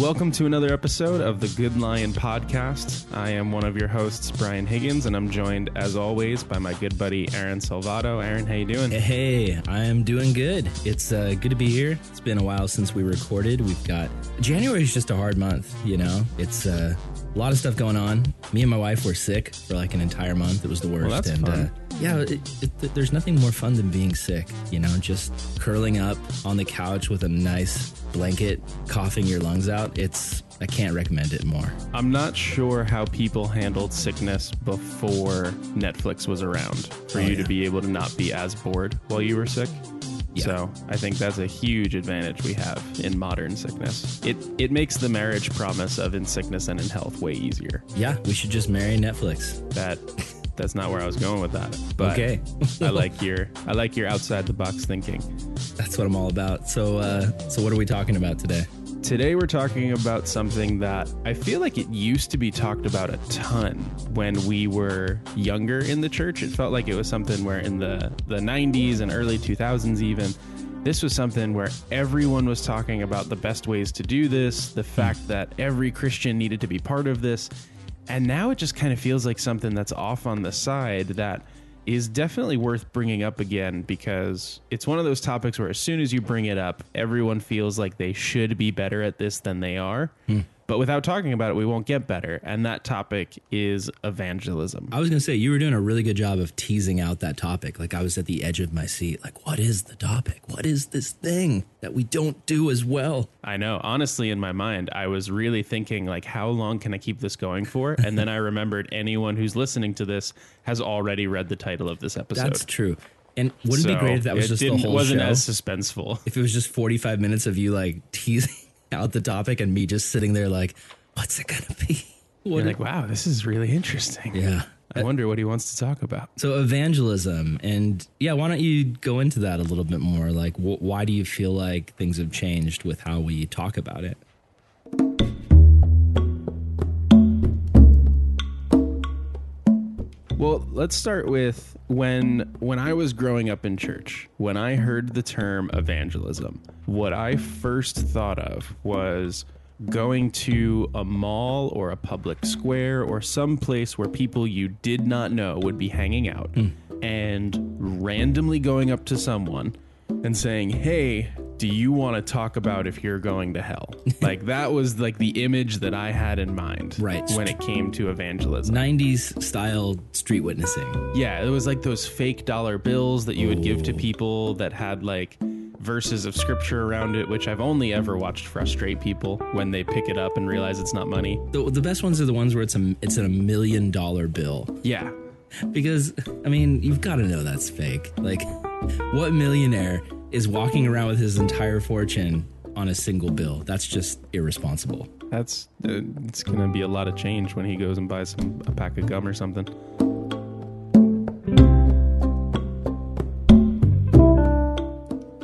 Welcome to another episode of the Good Lion Podcast. I am one of your hosts, Brian Higgins, and I'm joined, as always, by my good buddy Aaron Salvato. Aaron, how you doing? Hey, I am doing good. It's uh, good to be here. It's been a while since we recorded. We've got January is just a hard month. You know, it's uh, a lot of stuff going on. Me and my wife were sick for like an entire month. It was the worst. that's and fun. Uh, yeah, it, it, there's nothing more fun than being sick. You know, just curling up on the couch with a nice blanket, coughing your lungs out. It's I can't recommend it more. I'm not sure how people handled sickness before Netflix was around for Oh, you yeah. to be able to not be as bored while you were sick. Yeah. So I think that's a huge advantage we have in modern sickness. It it makes the marriage promise of in sickness and in health way easier. Yeah, we should just marry Netflix. That that's not where I was going with that. But Okay. I like your I like your outside the box thinking. That's what I'm all about. So, uh, so what are we talking about today? Today we're talking about something that I feel like it used to be talked about a ton when we were younger in the church. It felt like it was something where in the the 90s and early 2000s even this was something where everyone was talking about the best ways to do this, the fact that every Christian needed to be part of this. And now it just kind of feels like something that's off on the side that is definitely worth bringing up again because it's one of those topics where as soon as you bring it up, everyone feels like they should be better at this than they are. Hmm. But without talking about it, we won't get better. And that topic is evangelism. I was going to say you were doing a really good job of teasing out that topic. Like I was at the edge of my seat. Like, what is the topic? What is this thing that we don't do as well? I know. Honestly, in my mind, I was really thinking like, how long can I keep this going for? And then I remembered anyone who's listening to this has already read the title of this episode. That's true. And wouldn't it be great if that was just the whole wasn't show? as suspenseful. if it was just 45 minutes of you like teasing out the topic and me just sitting there like, what's it to be? What You're like, wow, this is really interesting. yeah. I wonder what he wants to talk about. So evangelism, and yeah, why don't you go into that a little bit more? Like, wh- why do you feel like things have changed with how we talk about it? Well, let's start with when when I was growing up in church, when I heard the term evangelism, what I first thought of was going to a mall or a public square or some place where people you did not know would be hanging out hmm. and randomly going up to someone and saying, "Hey, do you want to talk about if you're going to hell?" like that was like the image that I had in mind Right. when it came to evangelism. 90s style street witnessing. Yeah, it was like those fake dollar bills that you would give to people that had like verses of scripture around it, which I've only ever watched frustrate people when they pick it up and realize it's not money. The, the best ones are the ones where it's a it's a million dollar bill Yeah. because I mean you've got to know that's fake. Like, what millionaire is walking around with his entire fortune on a single bill? That's just irresponsible. That's uh, it's going to be a lot of change when he goes and buys some a pack of gum or something.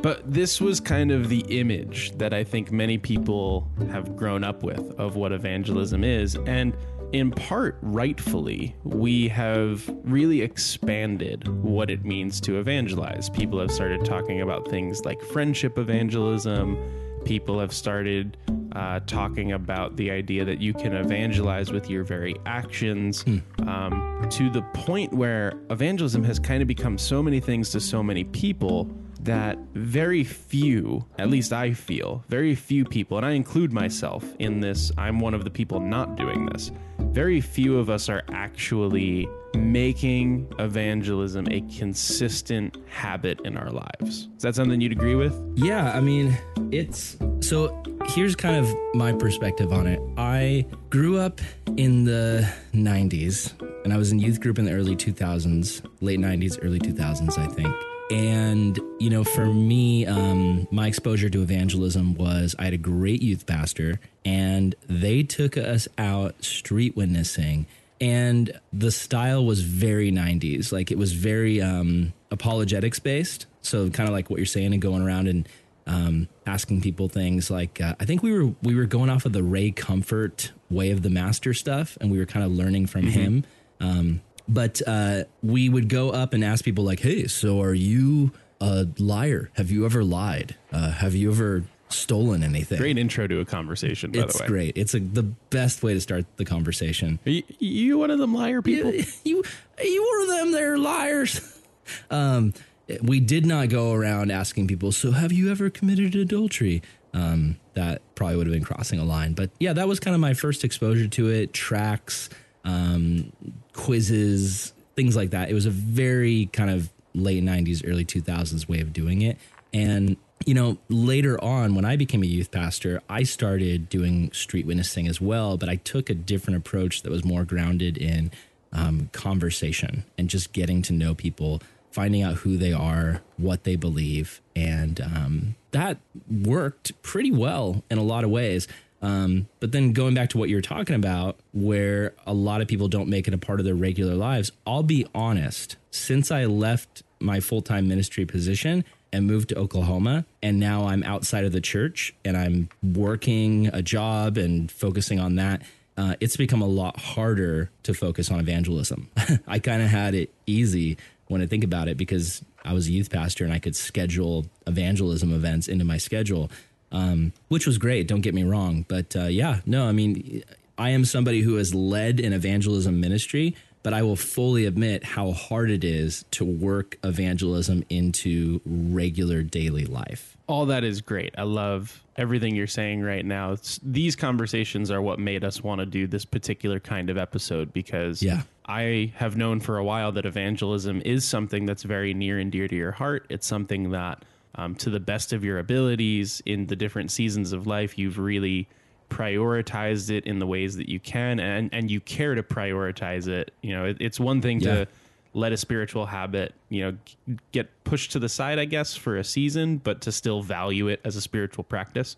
But this was kind of the image that I think many people have grown up with of what evangelism is. And in part, rightfully, we have really expanded what it means to evangelize. People have started talking about things like friendship evangelism. People have started uh, talking about the idea that you can evangelize with your very actions um, to the point where evangelism has kind of become so many things to so many people that very few, at least I feel, very few people, and I include myself in this, I'm one of the people not doing this. Very few of us are actually making evangelism a consistent habit in our lives. Is that something you'd agree with? Yeah, I mean, it's so here's kind of my perspective on it. I grew up in the 90s and I was in youth group in the early 2000s, late 90s, early 2000s, I think. And, you know, for me, um, my exposure to evangelism was I had a great youth pastor and they took us out street witnessing. And the style was very 90s like it was very um apologetics based. So kind of like what you're saying and going around and um asking people things like uh, i think we were we were going off of the ray comfort way of the master stuff and we were kind of learning from him. Um but uh we would go up and ask people like hey so are you a liar have you ever lied uh have you ever stolen anything. Great intro to a conversation, by it's the way. great. It's a, the best way to start the conversation. Are you, you one of them liar people? You, you, you one of them, they're liars. Um, we did not go around asking people, so have you ever committed adultery? Um, that probably would have been crossing a line. But yeah, that was kind of my first exposure to it. Tracts, um, quizzes, things like that. It was a very kind of late 90s, early 2000s way of doing it. And, you know, later on, when I became a youth pastor, I started doing street witnessing as well, but I took a different approach that was more grounded in um, conversation and just getting to know people, finding out who they are, what they believe. And um, that worked pretty well in a lot of ways. Um, but then going back to what you're talking about, where a lot of people don't make it a part of their regular lives, I'll be honest, since I left my full time ministry position and moved to Oklahoma, and now I'm outside of the church and I'm working a job and focusing on that. Uh, it's become a lot harder to focus on evangelism. I kind of had it easy when I think about it because I was a youth pastor and I could schedule evangelism events into my schedule um, which was great. Don't get me wrong, but uh, yeah, no, I mean, I am somebody who has led an evangelism ministry, but I will fully admit how hard it is to work evangelism into regular daily life. All that is great. I love everything you're saying right now. It's, these conversations are what made us want to do this particular kind of episode because Yeah. I have known for a while that evangelism is something that's very near and dear to your heart. It's something that, um, to the best of your abilities in the different seasons of life, you've really prioritized it in the ways that you can and, and you care to prioritize it. You know, it, it's one thing Yeah. to let a spiritual habit, you know, g- get pushed to the side, I guess, for a season, but to still value it as a spiritual practice.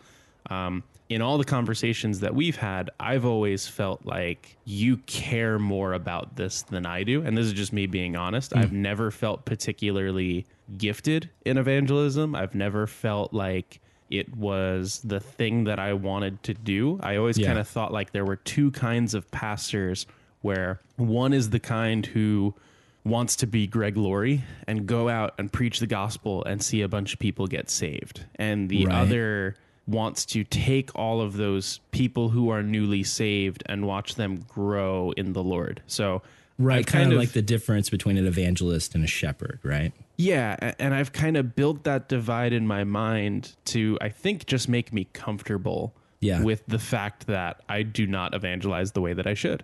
Um, in all the conversations that we've had, I've always felt like you care more about this than I do. And this is just me being honest. I've never felt particularly gifted in evangelism. I've never felt like it was the thing that I wanted to do. I always Yeah. kind of thought like there were two kinds of pastors where one is the kind who wants to be Greg Laurie and go out and preach the gospel and see a bunch of people get saved. And the Right. other wants to take all of those people who are newly saved and watch them grow in the Lord. So Right, I've kind of like the difference between an evangelist and a shepherd, right? Yeah, and I've kind of built that divide in my mind to I think just make me comfortable Yeah. with the fact that I do not evangelize the way that I should.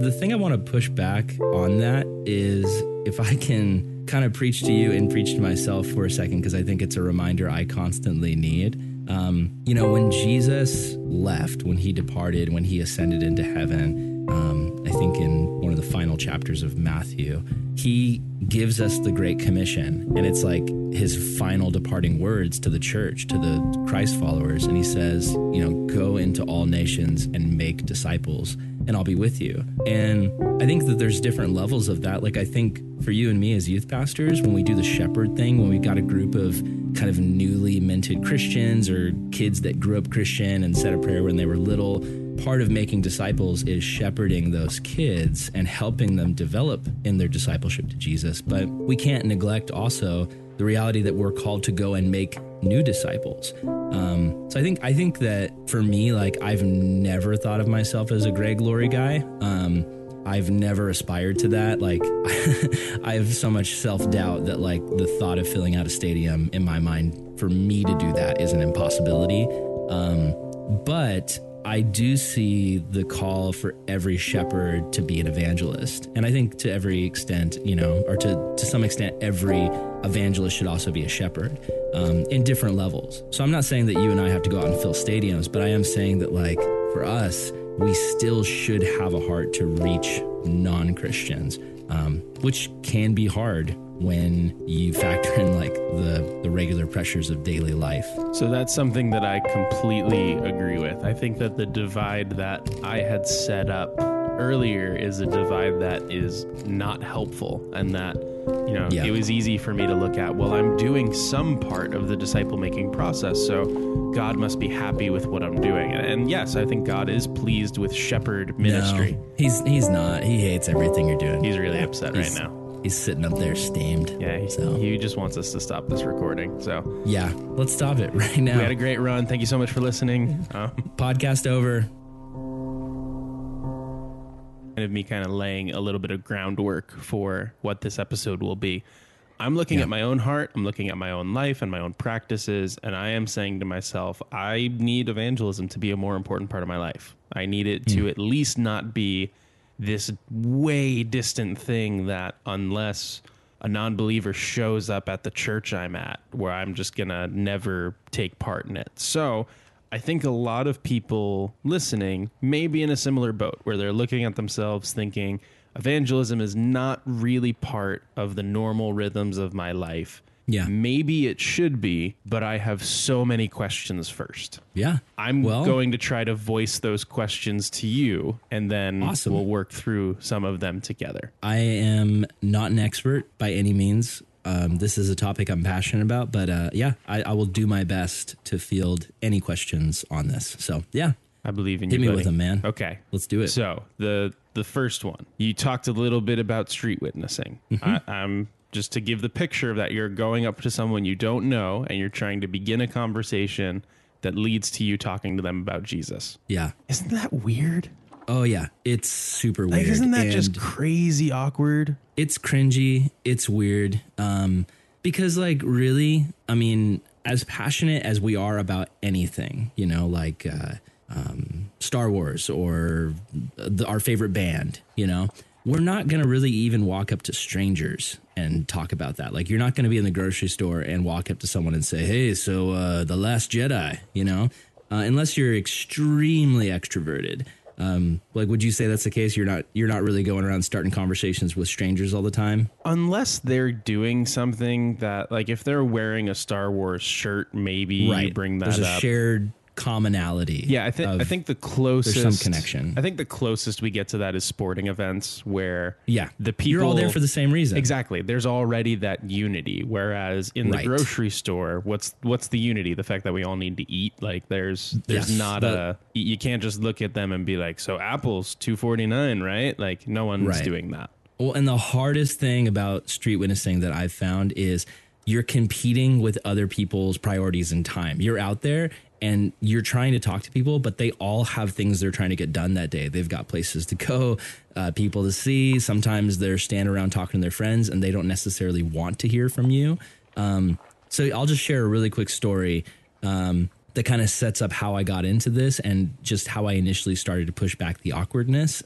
The thing I want to push back on that is if I can kind of preach to you and preach to myself for a second, because I think it's a reminder I constantly need. Um, you know, when Jesus left, when he departed, when he ascended into heaven, um, I think in one of the final chapters of Matthew, he gives us the Great Commission. And it's like his final departing words to the church, to the Christ followers. And he says, you know, go into all nations and make disciples and I'll be with you. And I think that there's different levels of that. Like, I think for you and me as youth pastors, when we do the shepherd thing, when we've got a group of kind of newly minted Christians or kids that grew up Christian and said a prayer when they were little, part of making disciples is shepherding those kids and helping them develop in their discipleship to Jesus. But we can't neglect also the reality that we're called to go and make new disciples. Um, so I think I think that for me, like I've never thought of myself as a Greg Laurie guy. Um, I've never aspired to that. Like I have so much self doubt that like the thought of filling out a stadium in my mind for me to do that is an impossibility. Um, but I do see the call for every shepherd to be an evangelist. And I think to every extent, you know, or to, to some extent, every evangelist should also be a shepherd um, in different levels. So I'm not saying that you and I have to go out and fill stadiums, but I am saying that, like, for us, we still should have a heart to reach non Christians, um, which can be hard when you factor in like the, the regular pressures of daily life. So that's something that I completely agree with. I think that the divide that I had set up earlier is a divide that is not helpful and that you know, Yeah. it was easy for me to look at, well, I'm doing some part of the disciple making process, so God must be happy with what I'm doing. And, yes, I think God is pleased with shepherd ministry. No, he's he's not. He hates everything you're doing. He's really upset He's- right now. He's sitting up there steamed. Yeah, he, So he just wants us to stop this recording. So yeah, let's stop it right now. we had a great run. Thank you so much for listening. Um, Podcast over. kind of me kind of laying a little bit of groundwork for what this episode will be. I'm looking Yeah. at my own heart, I'm looking at my own life and my own practices, and I am saying to myself, I need evangelism to be a more important part of my life. I need it to at least not be this way distant thing that unless a non-believer shows up at the church I'm at where I'm just going to never take part in it. So, I think a lot of people listening may be in a similar boat where they're looking at themselves thinking evangelism is not really part of the normal rhythms of my life. Yeah. Maybe it should be, but I have so many questions first. Yeah. I'm Well- going to try to voice those questions to you, and then Awesome. we'll work through some of them together. I am not an expert by any means. Um, this is a topic I'm passionate about, but uh, yeah, I, I will do my best to field any questions on this. So yeah, I believe in hit you. me buddy. with them, man. Okay. Let's do it. So the the first one, you talked a little bit about street witnessing. Mm-hmm. I, I'm just to give the picture of that you're going up to someone you don't know and you're trying to begin a conversation that leads to you talking to them about Jesus. yeah. Isn't that weird? Oh yeah, it's super Like, weird. isn't that just crazy awkward? it's cringy. It's weird. Um, because like really, I mean, as passionate as we are about anything, you know, like uh, um, Star Wars or the, our favorite band, you know, we're not gonna really even walk up to strangers and talk about that. Like, you're not gonna be in the grocery store and walk up to someone and say, "Hey, so uh, the Last Jedi," you know, uh, unless you're extremely extroverted. Um, like, would you say that's the case? You're not you're not really going around starting conversations with strangers all the time. Unless they're doing something that, like, if they're wearing a Star Wars shirt, maybe you bring that There's a up. shared commonality. Yeah, I think I think the closest there's some connection. I think the closest we get to that is sporting events where yeah. the people You're all there for the same reason. exactly. There's already that unity. Whereas in Right. the grocery store, what's what's the unity? The fact that we all need to eat. Like there's there's Yes, not that- a you can't just look at them and be like, so apples two forty nine, right? Like no one's Right. doing that. Well, and the hardest thing about street witnessing that I've found is you're competing with other people's priorities and time. You're out there and you're trying to talk to people, but they all have things they're trying to get done that day. They've got places to go, uh, people to see. Sometimes they're standing around talking to their friends and they don't necessarily want to hear from you. Um, so I'll just share a really quick story um, that kind of sets up how I got into this and just how I initially started to push back the awkwardness.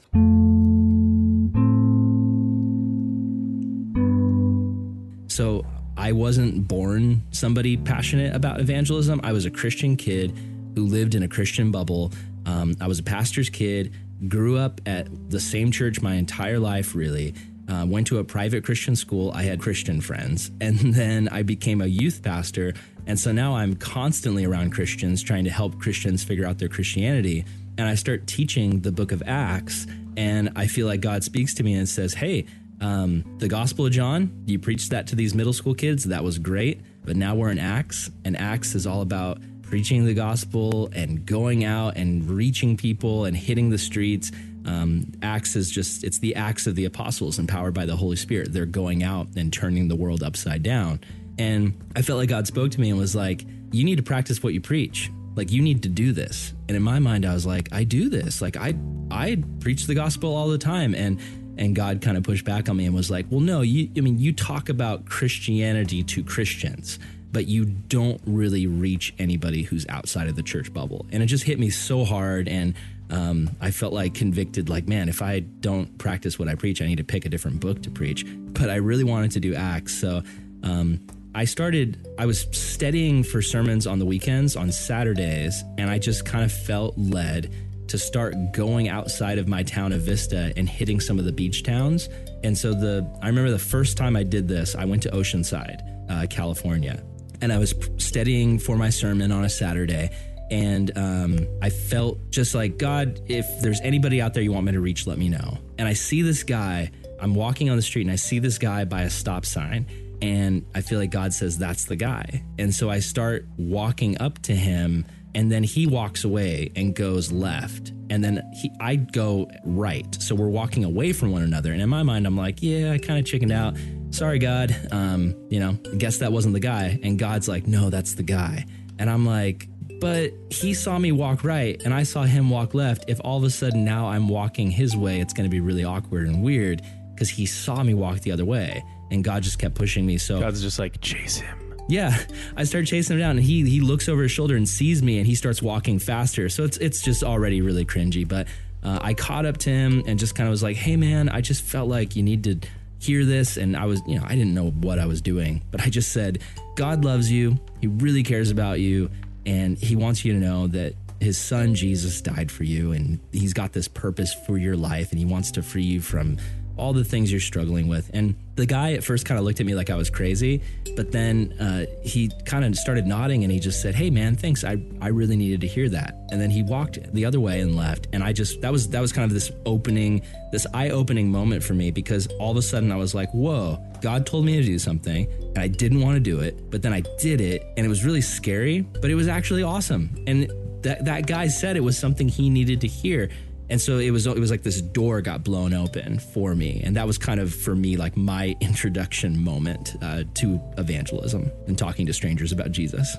So I wasn't born somebody passionate about evangelism. I was a Christian kid who lived in a Christian bubble. Um, I was a pastor's kid, grew up at the same church my entire life, really. Uh, went to a private Christian school. I had Christian friends. And then I became a youth pastor. And so now I'm constantly around Christians, trying to help Christians figure out their Christianity. And I start teaching the book of Acts. And I feel like God speaks to me and says, Hey, um, the Gospel of John, you preached that to these middle school kids. That was great. But now we're in Acts, and Acts is all about preaching the gospel and going out and reaching people and hitting the streets. Um, Acts is just, it's the Acts of the apostles empowered by the Holy Spirit. They're going out and turning the world upside down. And I felt like God spoke to me and was like, You need to practice what you preach. Like you need to do this. And in my mind, I was like, I do this. Like I I preach the gospel all the time. And and God kind of pushed back on me and was like, "Well, no, you I mean, you talk about Christianity to Christians, but you don't really reach anybody who's outside of the church bubble." And it just hit me so hard and um, I felt like convicted, like, man, if I don't practice what I preach, I need to pick a different book to preach. But I really wanted to do Acts. So um, I started, I was studying for sermons on the weekends, on Saturdays, and I just kind of felt led to start going outside of my town of Vista and hitting some of the beach towns. And so the I remember the first time I did this, I went to Oceanside, uh, California, and I was studying for my sermon on a Saturday. And um, I felt just like God, if there's anybody out there you want me to reach, let me know. And I see this guy I'm walking on the street and I see this guy by a stop sign and I feel like God says that's the guy. And so I start walking up to him and then he walks away and goes left and then he I go right. So we're walking away from one another and in my mind I'm like, yeah, I kind of chickened out. Sorry God. Um, you know, I guess that wasn't the guy and God's like, "No, that's the guy." And I'm like, but he saw me walk right and I saw him walk left. If all of a sudden now I'm walking his way, it's going to be really awkward and weird because he saw me walk the other way and God just kept pushing me. So God's just like, chase him. Yeah, I started chasing him down, and he he looks over his shoulder and sees me, and he starts walking faster. So it's it's just already really cringy. But uh, I caught up to him and just kind of was like, "Hey, man, I just felt like you need to hear this." And I was, you know, I didn't know what I was doing, but I just said, "God loves you. He really cares about you, and He wants you to know that." His son Jesus died for you, and he's got this purpose for your life, and he wants to free you from all the things you're struggling with. And the guy at first kind of looked at me like I was crazy, but then uh, he kind of started nodding and he just said, "Hey, man, thanks. I I really needed to hear that." And then he walked the other way and left. And I just that was that was kind of this opening, this eye-opening moment for me because all of a sudden I was like, "Whoa." God told me to do something and I didn't want to do it, but then I did it and it was really scary, but it was actually awesome. And that that guy said it was something he needed to hear and so it was it was like this door got blown open for me and that was kind of for me like my introduction moment uh, to evangelism and talking to strangers about jesus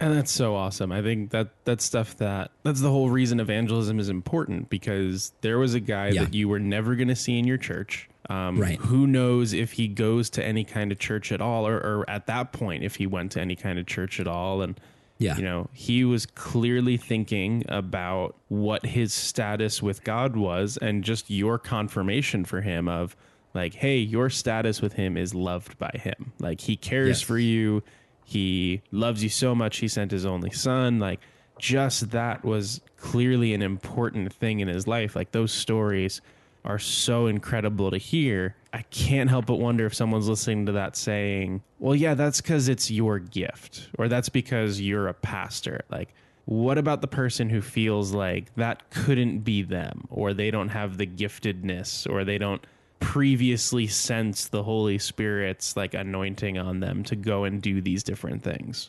And that's so awesome. I think that that's stuff that that's the whole reason evangelism is important because there was a guy Yeah. that you were never going to see in your church. Um, Right. Who knows if he goes to any kind of church at all, or, or at that point if he went to any kind of church at all, and Yeah. you know he was clearly thinking about what his status with God was, and just your confirmation for him of like, hey, your status with him is loved by him. Like he cares Yes. for you. He loves you so much he sent his only son. Like just that was clearly an important thing in his life. Like those stories are so incredible to hear. I can't help but wonder if someone's listening to that saying, "Well, yeah, that's cuz it's your gift or that's because you're a pastor." Like what about the person who feels like that couldn't be them or they don't have the giftedness or they don't previously sense the Holy Spirit's like anointing on them to go and do these different things?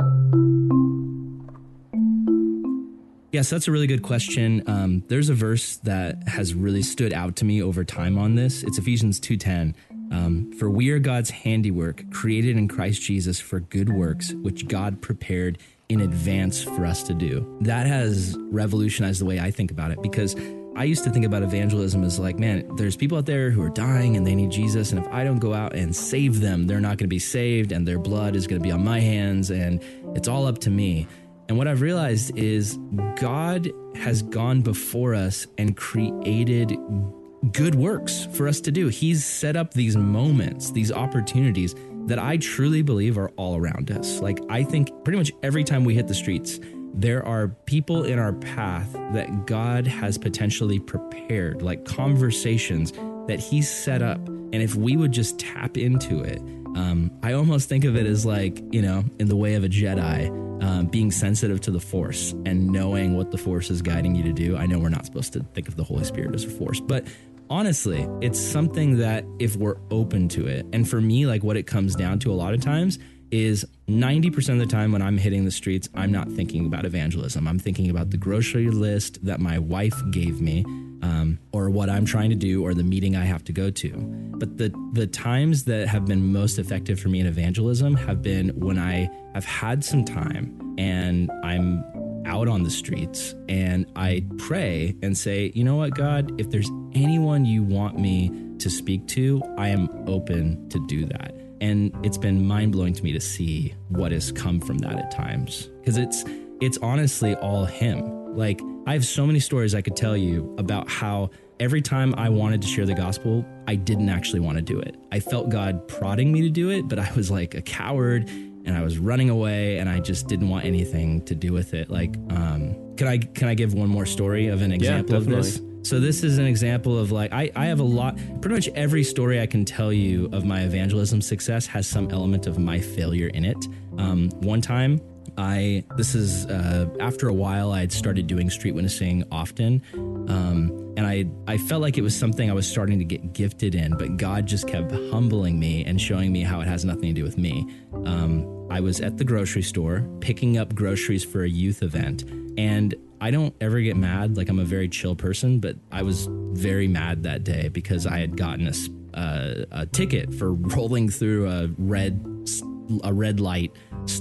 Yes, that's a really good question. Um, there's a verse that has really stood out to me over time on this. It's Ephesians 2:10. Um, for we are God's handiwork, created in Christ Jesus for good works, which God prepared in advance for us to do. That has revolutionized the way I think about it because I used to think about evangelism as like, man, there's people out there who are dying and they need Jesus. And if I don't go out and save them, they're not going to be saved and their blood is going to be on my hands and it's all up to me. And what I've realized is God has gone before us and created good works for us to do. He's set up these moments, these opportunities that I truly believe are all around us. Like, I think pretty much every time we hit the streets, there are people in our path that God has potentially prepared, like conversations that He's set up. And if we would just tap into it, um, I almost think of it as like, you know, in the way of a Jedi, um, being sensitive to the Force and knowing what the Force is guiding you to do. I know we're not supposed to think of the Holy Spirit as a Force, but honestly, it's something that if we're open to it, and for me, like what it comes down to a lot of times is 90% of the time when I'm hitting the streets, I'm not thinking about evangelism. I'm thinking about the grocery list that my wife gave me, um, or what I'm trying to do, or the meeting I have to go to. But the the times that have been most effective for me in evangelism have been when I have had some time and I'm out on the streets and I pray and say, you know what, God, if there's anyone you want me to speak to, I am open to do that. And it's been mind blowing to me to see what has come from that at times because it's it's honestly all him. Like I have so many stories I could tell you about how every time I wanted to share the gospel, I didn't actually want to do it. I felt God prodding me to do it, but I was like a coward and I was running away and I just didn't want anything to do with it. Like, um, can I can I give one more story of an example of this? So this is an example of like I, I have a lot pretty much every story I can tell you of my evangelism success has some element of my failure in it. Um, one time I this is uh, after a while I had started doing street witnessing often, um, and I I felt like it was something I was starting to get gifted in, but God just kept humbling me and showing me how it has nothing to do with me. Um, I was at the grocery store picking up groceries for a youth event, and I don't ever get mad. Like I'm a very chill person, but I was very mad that day because I had gotten a, uh, a ticket for rolling through a red a red light,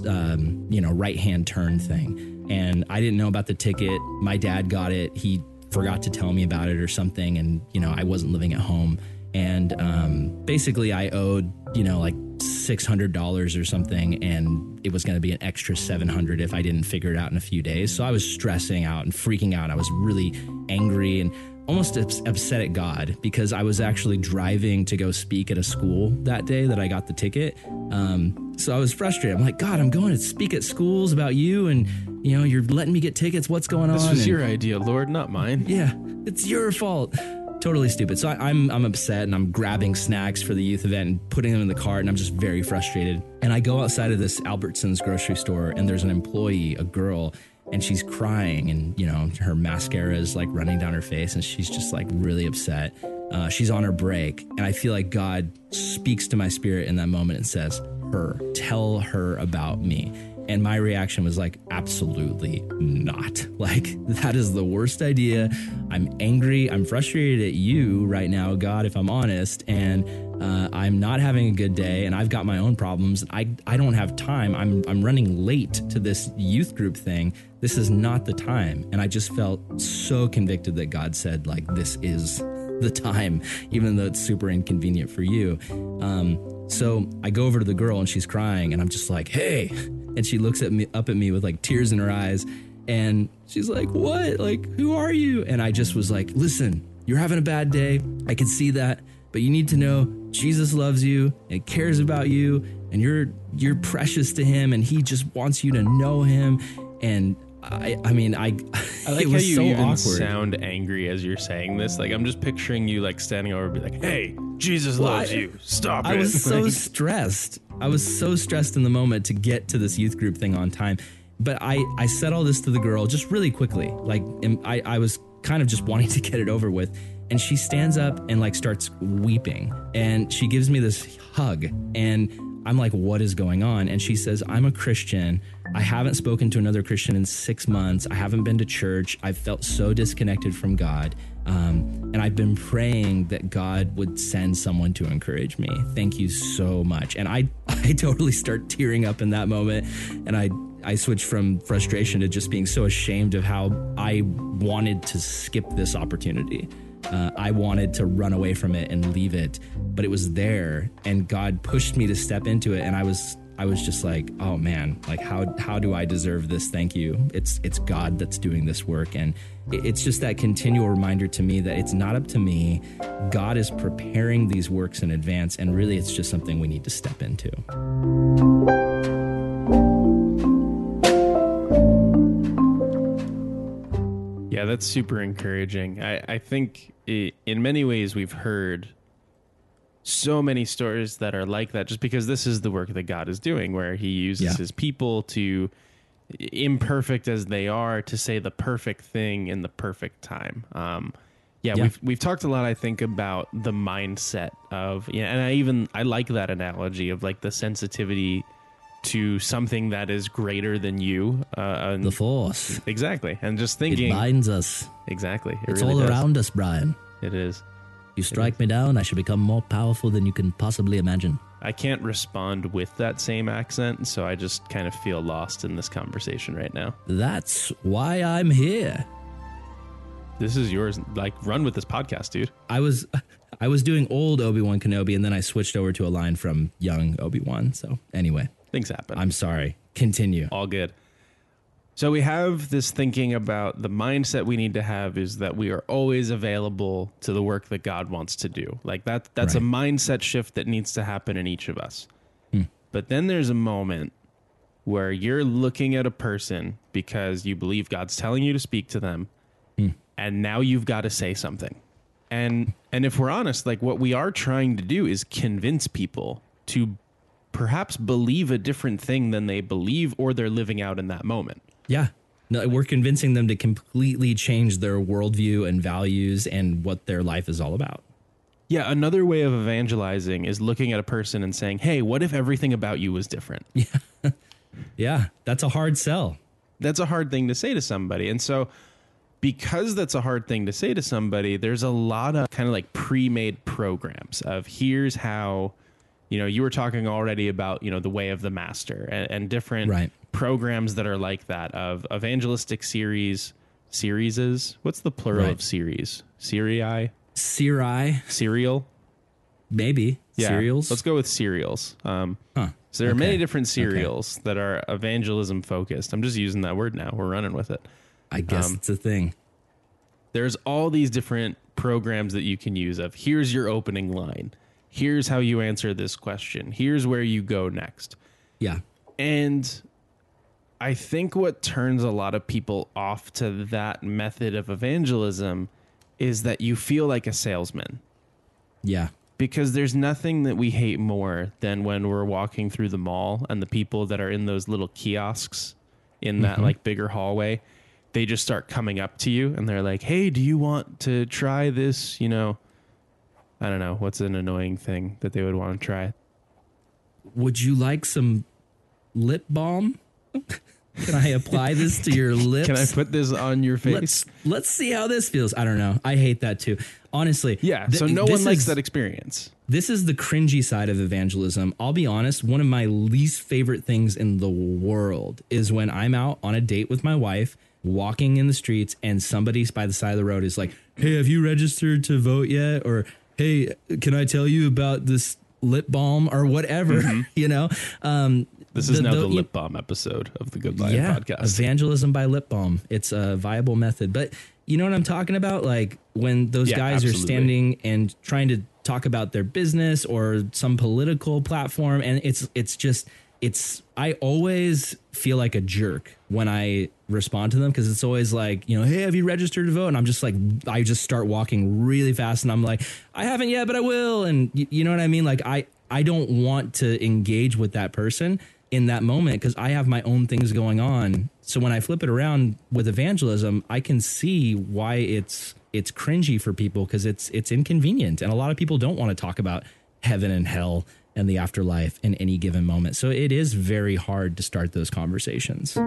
um, you know, right hand turn thing. And I didn't know about the ticket. My dad got it. He forgot to tell me about it or something. And, you know, I wasn't living at home. And um, basically, I owed, you know, like $600 or something. And it was going to be an extra 700 if I didn't figure it out in a few days. So I was stressing out and freaking out. I was really angry. And almost upset at God because I was actually driving to go speak at a school that day that I got the ticket. Um, so I was frustrated. I'm like, God, I'm going to speak at schools about you, and you know, you're letting me get tickets. What's going on? This was and, your idea, Lord, not mine. Yeah, it's your fault. Totally stupid. So I, I'm I'm upset and I'm grabbing snacks for the youth event and putting them in the cart and I'm just very frustrated. And I go outside of this Albertsons grocery store and there's an employee, a girl, and she's crying and you know her mascara is like running down her face and she's just like really upset. Uh, she's on her break and i feel like god speaks to my spirit in that moment and says her tell her about me and my reaction was like, absolutely not. Like, that is the worst idea. I'm angry. I'm frustrated at you right now, God, if I'm honest. And uh, I'm not having a good day and I've got my own problems. I, I don't have time. I'm, I'm running late to this youth group thing. This is not the time. And I just felt so convicted that God said, like, this is the time, even though it's super inconvenient for you. Um, so I go over to the girl and she's crying, and I'm just like, hey. And she looks at me up at me with like tears in her eyes. And she's like, What? Like, who are you? And I just was like, Listen, you're having a bad day. I can see that. But you need to know Jesus loves you and cares about you, and you're you're precious to him, and he just wants you to know him. And I, I mean, I, I like how you so even awkward. sound angry as you're saying this. Like I'm just picturing you like standing over, and be like, "Hey, Jesus well, loves I, you. Stop I it." I was so stressed. I was so stressed in the moment to get to this youth group thing on time. But I, I said all this to the girl just really quickly. Like I, I was kind of just wanting to get it over with. And she stands up and like starts weeping. And she gives me this hug. And I'm like, what is going on? And she says, I'm a Christian. I haven't spoken to another Christian in six months. I haven't been to church. I've felt so disconnected from God. Um, and I've been praying that God would send someone to encourage me. Thank you so much. And I, I totally start tearing up in that moment. And I, I switched from frustration to just being so ashamed of how I wanted to skip this opportunity. Uh, I wanted to run away from it and leave it, but it was there, and God pushed me to step into it, and I was I was just like, oh man, like how how do I deserve this? Thank you. It's it's God that's doing this work, and it's just that continual reminder to me that it's not up to me. God is preparing these works in advance, and really, it's just something we need to step into. Yeah, that's super encouraging. I, I think it, in many ways we've heard so many stories that are like that just because this is the work that God is doing where he uses yeah. his people to imperfect as they are to say the perfect thing in the perfect time. Um, yeah, yeah, we've we've talked a lot I think about the mindset of yeah, and I even I like that analogy of like the sensitivity to something that is greater than you. Uh, the force. Exactly. And just thinking. It binds us. Exactly. It it's really all does. around us, Brian. It is. You strike me down, I shall become more powerful than you can possibly imagine. I can't respond with that same accent, so I just kind of feel lost in this conversation right now. That's why I'm here. This is yours. Like, run with this podcast, dude. I was. I was doing old Obi Wan Kenobi, and then I switched over to a line from young Obi Wan. So anyway, Things happen. I'm sorry. Continue. All good. So we have this thinking about the mindset we need to have is that we are always available to the work that God wants to do. Like that that's right. a mindset shift that needs to happen in each of us. Hmm. But then there's a moment where you're looking at a person because you believe God's telling you to speak to them hmm. and now you've got to say something. And and if we're honest, like what we are trying to do is convince people to perhaps believe a different thing than they believe or they're living out in that moment. Yeah. No, we're convincing them to completely change their worldview and values and what their life is all about. Yeah, another way of evangelizing is looking at a person and saying, "Hey, what if everything about you was different?" Yeah. yeah, that's a hard sell. That's a hard thing to say to somebody. And so because that's a hard thing to say to somebody, there's a lot of kind of like pre-made programs of here's how you know, you were talking already about, you know, the way of the master and, and different Right. programs that are like that of evangelistic series series what's the plural Right. of series? Serii? Siri, Serial? maybe. Yeah. Cereals. Let's go with cereals. Um, Huh. so there are many different cereals that are evangelism focused. I'm just using that word now. We're running with it. I guess um, it's a thing. There's all these different programs that you can use of here's your opening line. Here's how you answer this question. Here's where you go next. Yeah. And I think what turns a lot of people off to that method of evangelism is that you feel like a salesman. Yeah. because there's nothing that we hate more than when we're walking through the mall and the people that are in those little kiosks in that mm-hmm. like bigger hallway they just start coming up to you and they're like hey do you want to try this you know i don't know what's an annoying thing that they would want to try Would you like some lip balm? Can I apply this to your lips? can i put this on your face let's let's see how this feels. I don't know. I hate that too. Honestly. yeah th- so no one likes is- that experience This is the cringy side of evangelism. I'll be honest, one of my least favorite things in the world is when I'm out on a date with my wife, walking in the streets, and somebody by the side of the road is like, Hey, have you registered to vote yet? Or, Hey, can I tell you about this lip balm or whatever? you know? Um, this is now the, the- lip balm episode of the good Lion yeah, podcast evangelism by lip balm. It's a viable method. But you know what I'm talking about? Like when those Yeah, guys are standing and trying to talk about their business or some political platform, and it's it's just it's I always feel like a jerk when I respond to them because it's always like, you know, hey, have you registered to vote? And I'm just like, I just start walking really fast and I'm like, I haven't yet, but I will. And y- you know what I mean? Like I I don't want to engage with that person in that moment because I have my own things going on. So when I flip it around with evangelism, I can see why it's it's cringy for people because it's it's inconvenient and a lot of people don't want to talk about heaven and hell and the afterlife in any given moment. So it is very hard to start those conversations.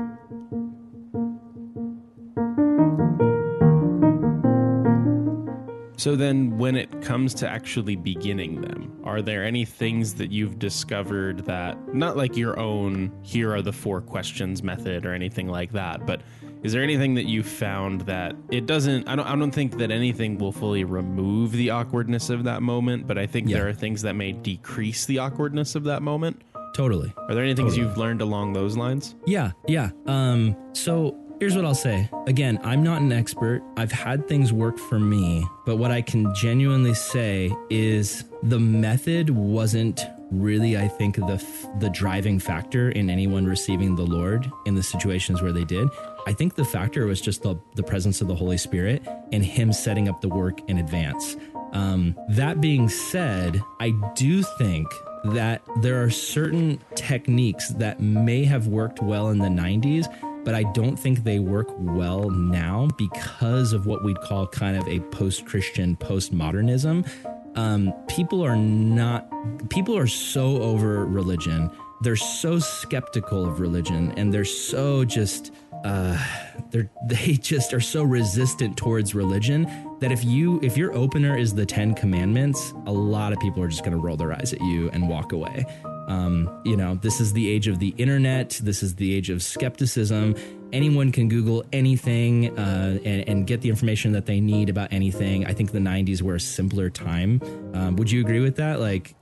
So then, when it comes to actually beginning them, are there any things that you've discovered that, not like your own, here are the four questions method or anything like that, but is there anything that you found that it doesn't, I don't, I don't think that anything will fully remove the awkwardness of that moment, but I think Yeah. there are things that may decrease the awkwardness of that moment. Totally. Are there any things you've learned along those lines? Yeah, yeah. Um, so here's what I'll say. Again, I'm not an expert. I've had things work for me, but what I can genuinely say is the method wasn't really, I think, the the driving factor in anyone receiving the Lord in the situations where they did. I think the factor was just the the presence of the Holy Spirit and Him setting up the work in advance. Um, that being said, I do think that there are certain techniques that may have worked well in the 90s, but I don't think they work well now because of what we'd call kind of a post Christian, postmodernism. Um, people are not, people are so over religion. They're so skeptical of religion and they're so just, uh, they're, they just are so resistant towards religion that if you if your opener is the 10 commandments a lot of people are just going to roll their eyes at you and walk away. Um, you know this is the age of the internet. This is the age of skepticism anyone can google anything uh, and, and get the information that they need about anything. I think the 90s were a simpler time. Um, would you agree with that? Like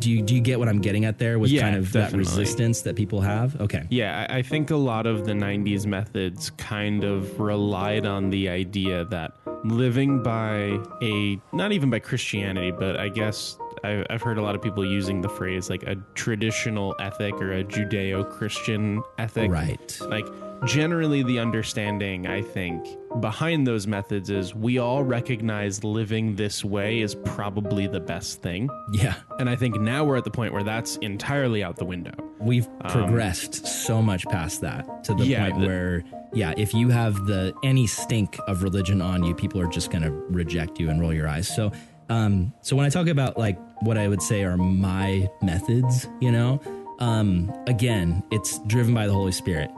do you do you get what i'm getting at there with Yeah, kind of definitely. that resistance that people have? Okay. Yeah, I think a lot of the 90s methods kind of relied on the idea that living by a, not even by Christianity, but I guess I- I've heard a lot of people using the phrase like a traditional ethic or a Judeo Christian ethic. right. Like generally the understanding, I think, behind those methods is we all recognize living this way is probably the best thing. Yeah. And I think now we're at the point where that's entirely out the window. We've progressed so much past that to the Yeah, point the- where, yeah, if you have the any stink of religion on you, people are just going to reject you and roll your eyes. So, um, so when I talk about like what I would say are my methods, you know, um, again, it's driven by the Holy Spirit.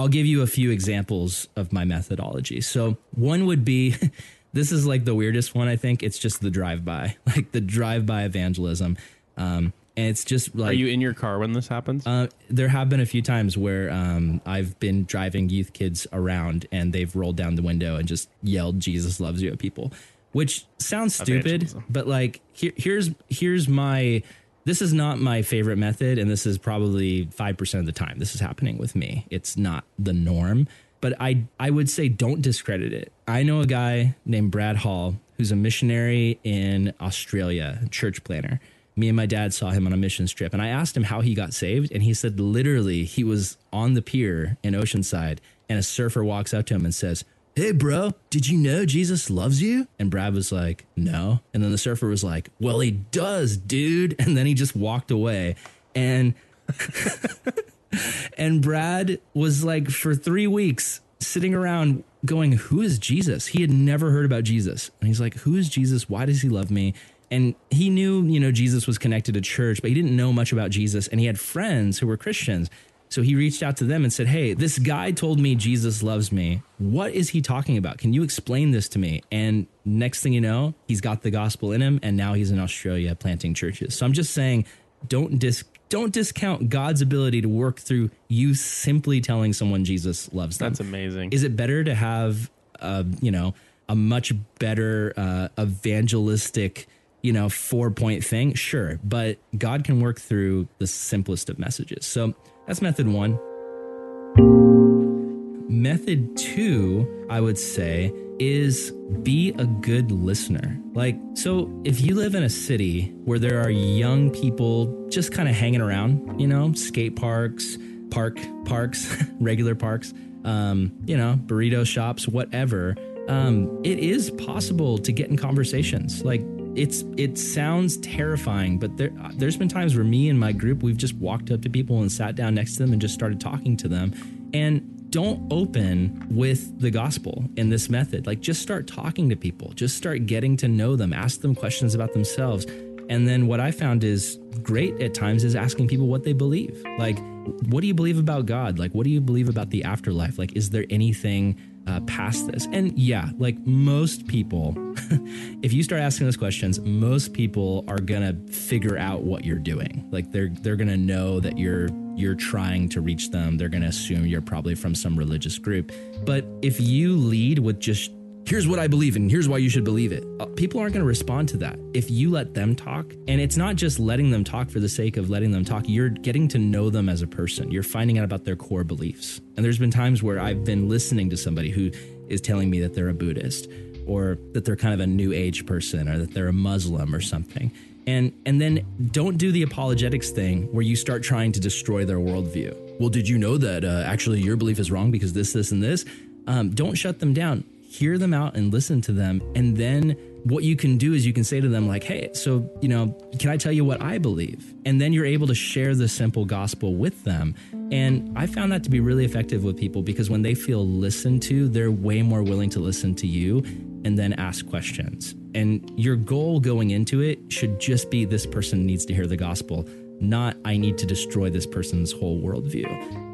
I'll give you a few examples of my methodology. So, one would be this is like the weirdest one, I think. It's just the drive by, like the drive by evangelism. Um, and it's just like Are you in your car when this happens? uh, there have been a few times where um, I've been driving youth kids around and they've rolled down the window and just yelled "Jesus loves you" at people, which sounds stupid, Evangelism. but like here, here's here's my this is not my favorite method, and this is probably five percent of the time this is happening with me. It's not the norm, but I I would say don't discredit it. I know a guy named Brad Hall who's a missionary in Australia, church planter me and my dad saw him on a missions trip and I asked him how he got saved and he said literally he was on the pier in Oceanside and a surfer walks up to him and says, "Hey bro, did you know Jesus loves you?" And Brad was like, "No." And then the surfer was like, "Well, he does, dude." And then he just walked away and and Brad was like for 3 weeks sitting around going, "Who is Jesus?" He had never heard about Jesus. And he's like, "Who is Jesus? Why does he love me?" And he knew, you know, Jesus was connected to church, but he didn't know much about Jesus. And he had friends who were Christians. So he reached out to them and said, Hey, this guy told me Jesus loves me. What is he talking about? Can you explain this to me? And next thing you know, he's got the gospel in him. And now he's in Australia planting churches. So I'm just saying, don't dis- don't discount God's ability to work through you simply telling someone Jesus loves them. That's amazing. Is it better to have, uh, you know, a much better uh, evangelistic, you know, four point thing? Sure, but God can work through the simplest of messages. So that's method one. Method two, I would say, is be a good listener. Like, so if you live in a city where there are young people just kind of hanging around, you know, skate parks, park parks, regular parks, um, you know, burrito shops, whatever, um, it is possible to get in conversations. Like, it's it sounds terrifying, but there there's been times where me and my group we've just walked up to people and sat down next to them and just started talking to them. And don't open with the gospel in this method. Like just start talking to people. Just start getting to know them. Ask them questions about themselves. And then what I found is great at times is asking people what they believe. Like, what do you believe about God? Like, what do you believe about the afterlife? Like, is there anything uh, past this? And yeah, like most people, if you start asking those questions, most people are gonna figure out what you're doing. Like, they're they're gonna know that you're you're trying to reach them. They're gonna assume you're probably from some religious group. But if you lead with just here's what I believe and here's why you should believe it. Uh, People aren't going to respond to that. If you let them talk, and it's not just letting them talk for the sake of letting them talk, you're getting to know them as a person. You're finding out about their core beliefs. And there's been times where I've been listening to somebody who is telling me that they're a Buddhist or that they're kind of a new age person or that they're a Muslim or something. And and then don't do the apologetics thing where you start trying to destroy their worldview. Well, did you know that uh, actually your belief is wrong because this, this, and this? Um, don't shut them down hear them out and listen to them and then what you can do is you can say to them like hey so you know can i tell you what i believe and then you're able to share the simple gospel with them and i found that to be really effective with people because when they feel listened to they're way more willing to listen to you and then ask questions and your goal going into it should just be this person needs to hear the gospel not I need to destroy this person's whole worldview.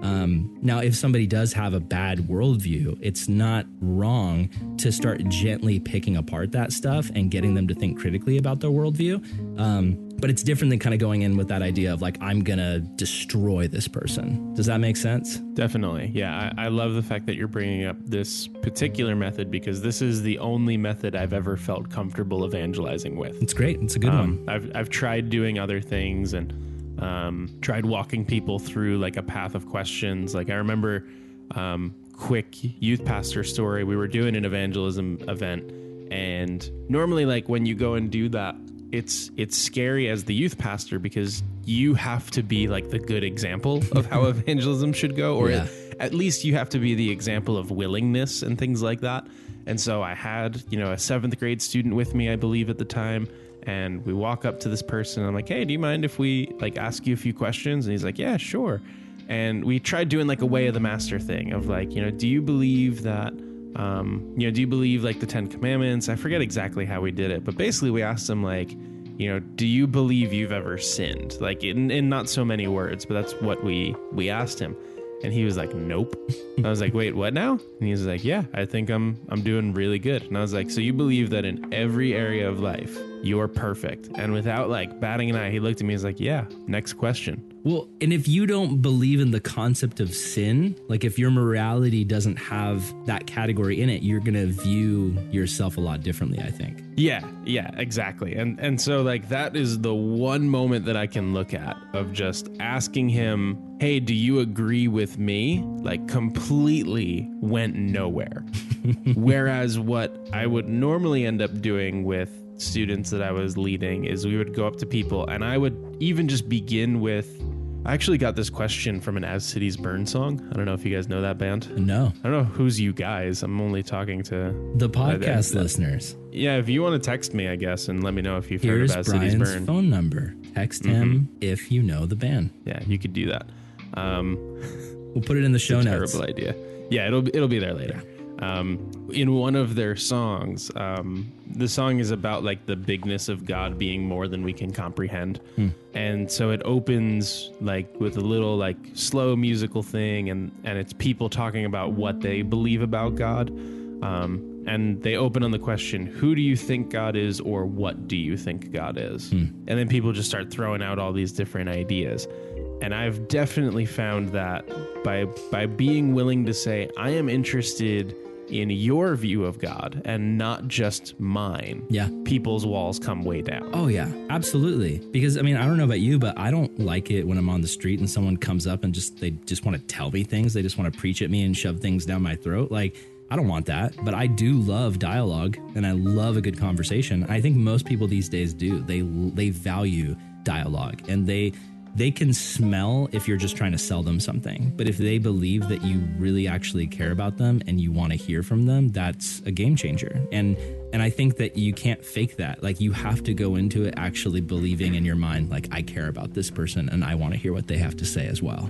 Um, now, if somebody does have a bad worldview, it's not wrong to start gently picking apart that stuff and getting them to think critically about their worldview. Um, but it's different than kind of going in with that idea of like, I'm going to destroy this person. Does that make sense? Definitely. Yeah. I, I love the fact that you're bringing up this particular method because this is the only method I've ever felt comfortable evangelizing with. It's great. It's a good Um, one. I've, I've tried doing other things and um, tried walking people through like a path of questions. Like I remember, um, quick youth pastor story. We were doing an evangelism event, and normally, like when you go and do that, it's it's scary as the youth pastor because you have to be like the good example of how evangelism should go, or Yeah. at least you have to be the example of willingness and things like that. And so I had, you know, a seventh grade student with me, I believe, at the time. And we walk up to this person. And I'm like, hey, do you mind if we like ask you a few questions? And he's like, yeah, sure. And we tried doing like a way of the master thing of like, you know, do you believe that, um, you know, do you believe like the Ten Commandments? I forget exactly how we did it, but basically we asked him like, you know, do you believe you've ever sinned? Like in, in not so many words, but that's what we we asked him. And he was like, "Nope." I was like, "Wait, what now?" And he was like, "Yeah, I think I'm I'm doing really good." And I was like, "So you believe that in every area of life you're perfect?" And without like batting an eye, he looked at me. He's like, "Yeah." Next question. Well, and if you don't believe in the concept of sin, like if your morality doesn't have that category in it, you're going to view yourself a lot differently, I think. Yeah, yeah, exactly. And and so like that is the one moment that I can look at of just asking him, "Hey, do you agree with me?" Like completely went nowhere. Whereas what I would normally end up doing with students that I was leading is we would go up to people and I would even just begin with I actually got this question from an As Cities Burn song. I don't know if you guys know that band. No, I don't know who's you guys. I'm only talking to the podcast uh, listeners. yeah, if you want to text me, I guess, and let me know if you've heard Here's about Cities Brian's Burn. phone number. Text him if you know the band. Yeah, you could do that. Um, We'll put it in the show notes. terrible idea. Yeah, it'll it'll be there later. Um, in one of their songs, um, the song is about like the bigness of God being more than we can comprehend, and so it opens like with a little like slow musical thing, and and it's people talking about what they believe about God. Um, and they open on the question, Who do you think God is, or what do you think God is? And then people just start throwing out all these different ideas. And I've definitely found that by by being willing to say, I am interested in your view of God and not just mine, Yeah. people's walls come way down. Oh yeah, absolutely. Because I mean, I don't know about you, but I don't like it when I'm on the street and someone comes up and just they just want to tell me things. They just want to preach at me and shove things down my throat. Like I don't want that, but I do love dialogue and I love a good conversation. I think most people these days do. They they value dialogue and they they can smell if you're just trying to sell them something. But if they believe that you really actually care about them and you want to hear from them, that's a game changer. And and I think that you can't fake that. Like you have to go into it actually believing in your mind like I care about this person and I want to hear what they have to say as well.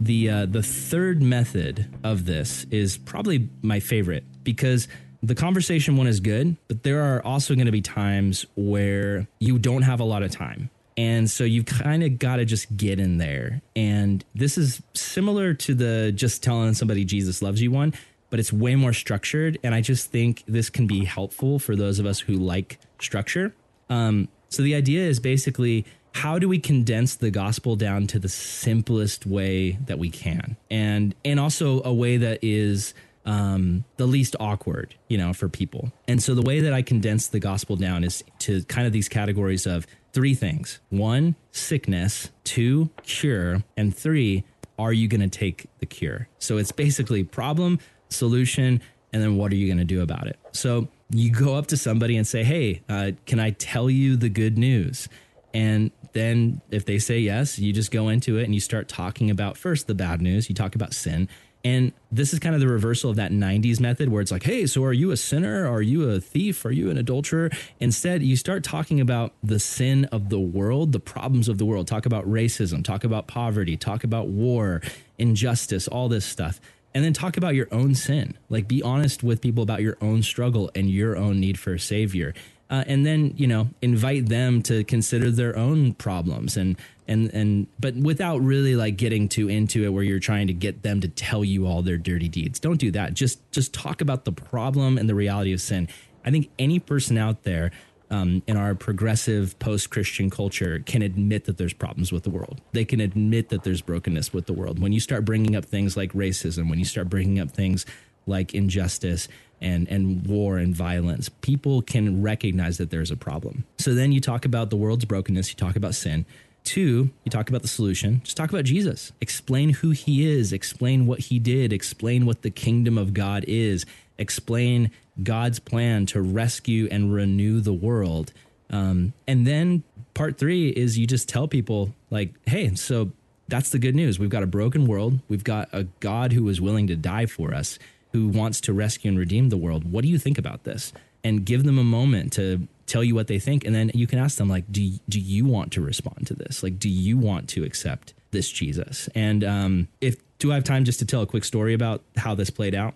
The uh, the third method of this is probably my favorite because the conversation one is good, but there are also going to be times where you don't have a lot of time. And so you've kind of got to just get in there. And this is similar to the just telling somebody Jesus loves you one, but it's way more structured. And I just think this can be helpful for those of us who like structure. Um, so the idea is basically how do we condense the gospel down to the simplest way that we can, and and also a way that is um, the least awkward, you know, for people. And so the way that I condense the gospel down is to kind of these categories of three things: one, sickness; two, cure; and three, are you going to take the cure? So it's basically problem, solution, and then what are you going to do about it? So you go up to somebody and say, Hey, uh, can I tell you the good news? And then if they say yes, you just go into it and you start talking about first the bad news, you talk about sin. And this is kind of the reversal of that 90s method where it's like, hey, so are you a sinner? Are you a thief? Are you an adulterer? Instead, you start talking about the sin of the world, the problems of the world. Talk about racism, talk about poverty, talk about war, injustice, all this stuff. And then talk about your own sin. Like be honest with people about your own struggle and your own need for a savior. Uh, and then you know invite them to consider their own problems and and and but without really like getting too into it where you're trying to get them to tell you all their dirty deeds. Don't do that. Just just talk about the problem and the reality of sin. I think any person out there um, in our progressive post-christian culture can admit that there's problems with the world. They can admit that there's brokenness with the world. When you start bringing up things like racism when you start bringing up things like injustice and and war and violence people can recognize that there's a problem so then you talk about the world's brokenness you talk about sin two you talk about the solution just talk about jesus explain who he is explain what he did explain what the kingdom of god is explain God's plan to rescue and renew the world. Um, and then part three is you just tell people, like, hey, so that's the good news. We've got a broken world. We've got a God who is willing to die for us, who wants to rescue and redeem the world. What do you think about this? And give them a moment to tell you what they think. And then you can ask them, like, do, do you want to respond to this? Like, do you want to accept this Jesus? And um, if do I have time just to tell a quick story about how this played out?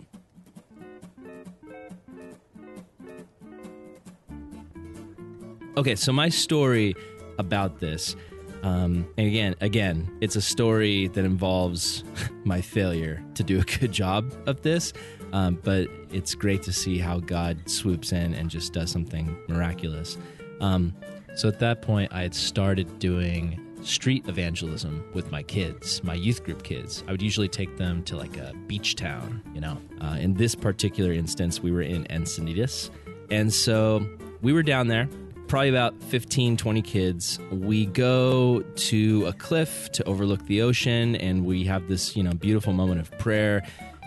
Okay, so my story about this, um, and again, again, it's a story that involves my failure to do a good job of this. Um, but it's great to see how God swoops in and just does something miraculous. Um, so at that point, I had started doing street evangelism with my kids, my youth group kids. I would usually take them to like a beach town, you know. Uh, in this particular instance, we were in Encinitas. And so we were down there probably about 15, 20 kids. We go to a cliff to overlook the ocean, and we have this, you know, beautiful moment of prayer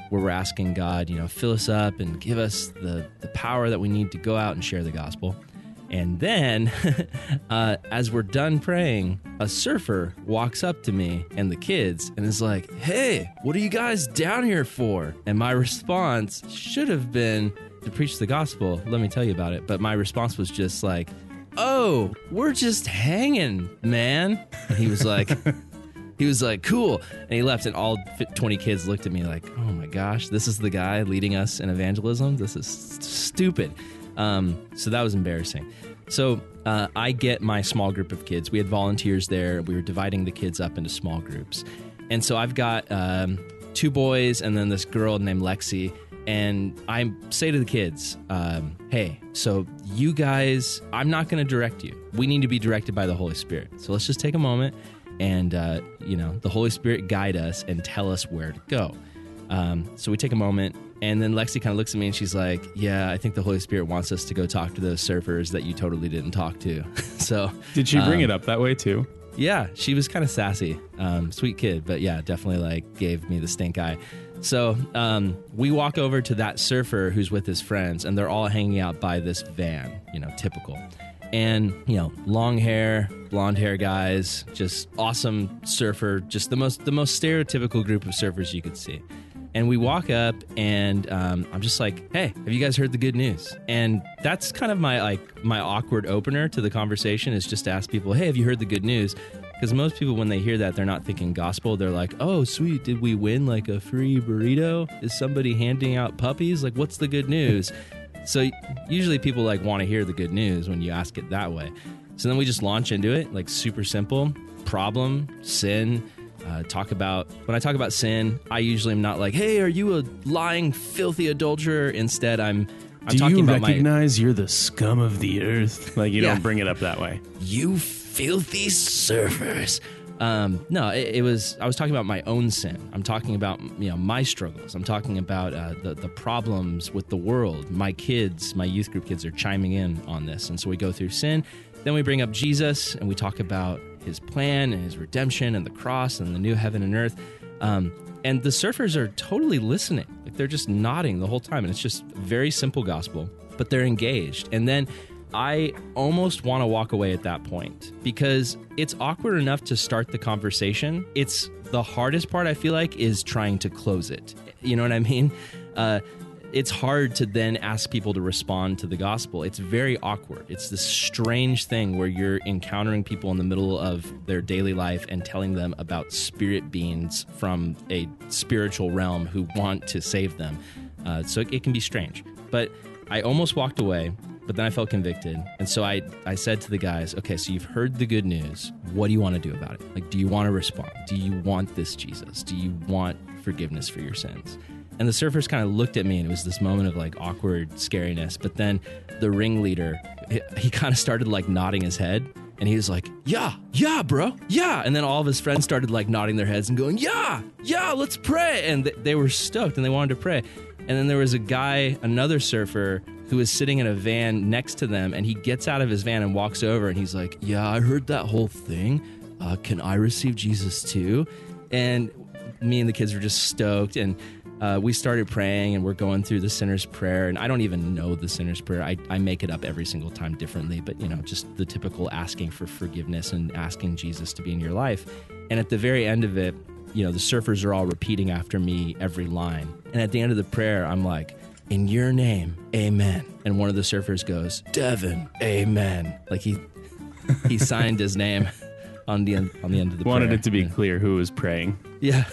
where we're asking God, you know, fill us up and give us the, the power that we need to go out and share the gospel. And then, uh, as we're done praying, a surfer walks up to me and the kids and is like, Hey, what are you guys down here for? And my response should have been to preach the gospel. Let me tell you about it. But my response was just like, oh, we're just hanging, man. And he was like, he was like, cool. And he left, and all 20 kids looked at me like, oh my gosh, this is the guy leading us in evangelism? This is stupid. Um, so that was embarrassing. So uh, I get my small group of kids. We had volunteers there. We were dividing the kids up into small groups. And so I've got um, two boys and then this girl named Lexi and I say to the kids, um, hey, so you guys, I'm not going to direct you. We need to be directed by the Holy Spirit. So let's just take a moment and, uh, you know, the Holy Spirit guide us and tell us where to go. Um, so we take a moment, and then Lexi kind of looks at me and she's like, Yeah, I think the Holy Spirit wants us to go talk to those surfers that you totally didn't talk to. so, did she bring um, it up that way too? Yeah, she was kind of sassy, um, sweet kid, but yeah, definitely like gave me the stink eye. So um, we walk over to that surfer who's with his friends, and they're all hanging out by this van, you know, typical. And, you know, long hair, blonde hair guys, just awesome surfer, just the most the most stereotypical group of surfers you could see. And we walk up, and um, I'm just like, "Hey, have you guys heard the good news?" And that's kind of my like my awkward opener to the conversation is just to ask people, "Hey, have you heard the good news?" Because most people, when they hear that, they're not thinking gospel. They're like, oh, sweet, did we win like a free burrito? Is somebody handing out puppies? Like, what's the good news? so usually people like want to hear the good news when you ask it that way. So then we just launch into it, like super simple problem, sin. Uh, talk about when I talk about sin, I usually am not like, "Hey, are you a lying, filthy adulterer?" Instead, I'm I'm Do talking you about recognize my, you're the scum of the earth? Like you yeah. don't bring it up that way. You filthy surfers. Um, no, it, it, was. I was talking about my own sin. I'm talking about you know my struggles. I'm talking about uh, the the problems with the world. My kids, my youth group kids, are chiming in on this, and so we go through sin. Then we bring up Jesus, and we talk about His plan and His redemption and the cross and the new heaven and earth. Um, and the surfers are totally listening. Like they're just nodding the whole time, and it's just very simple gospel, but they're engaged. And then I almost want to walk away at that point because it's awkward enough to start the conversation. It's the hardest part, I feel like, is trying to close it. You know what I mean? Uh, it's hard to then ask people to respond to the gospel. It's very awkward. It's this strange thing where you're encountering people in the middle of their daily life and telling them about spirit beings from a spiritual realm who want to save them. Uh, so it, it can be strange. But I almost walked away but then I felt convicted. And so I, I said to the guys, okay, so you've heard the good news. What do you want to do about it? Like, do you want to respond? Do you want this Jesus? Do you want forgiveness for your sins? And the surfers kind of looked at me, and it was this moment of like awkward scariness. But then the ringleader, he, he kind of started like nodding his head. And he was like, Yeah, yeah, bro, yeah. And then all of his friends started like nodding their heads and going, Yeah, yeah, let's pray. And th- they were stoked and they wanted to pray. And then there was a guy, another surfer, who is sitting in a van next to them, and he gets out of his van and walks over, and he's like, "Yeah, I heard that whole thing. Uh, can I receive Jesus too?" And me and the kids were just stoked, and uh, we started praying and we're going through the sinner's prayer. And I don't even know the sinner's prayer. I, I make it up every single time differently, but you know, just the typical asking for forgiveness and asking Jesus to be in your life. And at the very end of it, you know, the surfers are all repeating after me every line. And at the end of the prayer, I'm like, in your name, amen. And one of the surfers goes, Devin, amen. Like he he signed his name on the end on the end of the Wanted prayer. it to be clear who was praying. Yeah.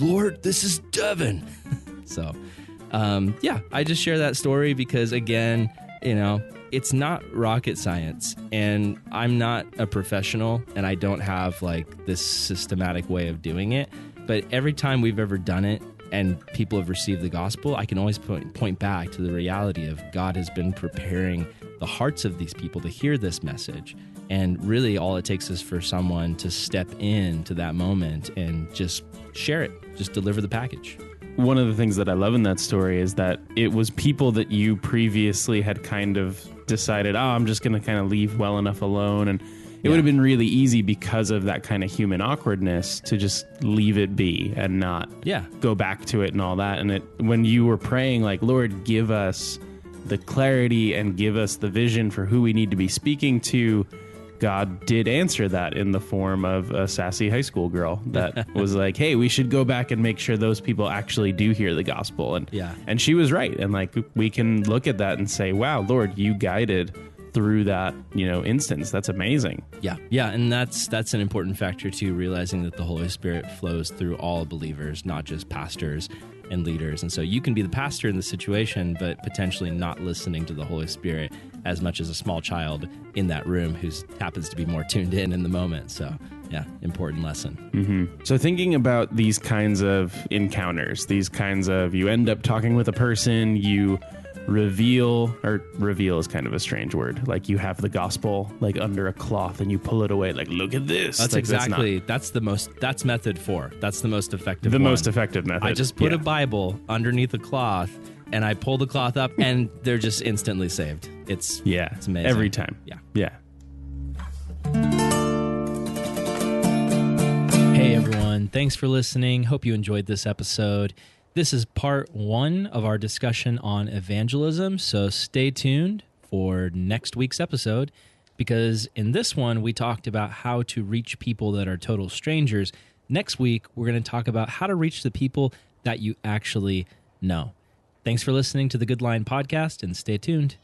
Lord, this is Devin. so, um, yeah, I just share that story because, again, you know, it's not rocket science. And I'm not a professional and I don't have like this systematic way of doing it. But every time we've ever done it and people have received the gospel, I can always point, point back to the reality of God has been preparing the hearts of these people to hear this message. And really, all it takes is for someone to step in to that moment and just share it, just deliver the package. One of the things that I love in that story is that it was people that you previously had kind of decided, oh, I'm just going to kind of leave well enough alone. And it would have been really easy because of that kind of human awkwardness to just leave it be and not Yeah. go back to it and all that. And it when you were praying, like, Lord, give us the clarity and give us the vision for who we need to be speaking to. God did answer that in the form of a sassy high school girl that was like, "Hey, we should go back and make sure those people actually do hear the gospel." And Yeah. and she was right. And like we can look at that and say, "Wow, Lord, you guided through that, you know, instance. That's amazing." Yeah, yeah, and that's that's an important factor too. Realizing that the Holy Spirit flows through all believers, not just pastors and leaders. And so you can be the pastor in the situation, but potentially not listening to the Holy Spirit as much as a small child in that room who happens to be more tuned in in the moment. So yeah, important lesson. Mm-hmm. So, thinking about these kinds of encounters, these kinds of you end up talking with a person, you reveal, or reveal is kind of a strange word. Like you have the gospel like under a cloth and you pull it away, like, look at this. That's Like, exactly not that's the most that's method four. That's the most effective. the one. most effective method. I just put Yeah. a Bible underneath a cloth and I pull the cloth up and they're just instantly saved. It's Yeah. it's amazing. Every time. Yeah. Yeah. Hey everyone, thanks for listening. Hope you enjoyed this episode. This is part one of our discussion on evangelism, so stay tuned for next week's episode because in this one we talked about how to reach people that are total strangers. Next week, we're going to talk about how to reach the people that you actually know. Thanks for listening to the Good Line podcast and stay tuned.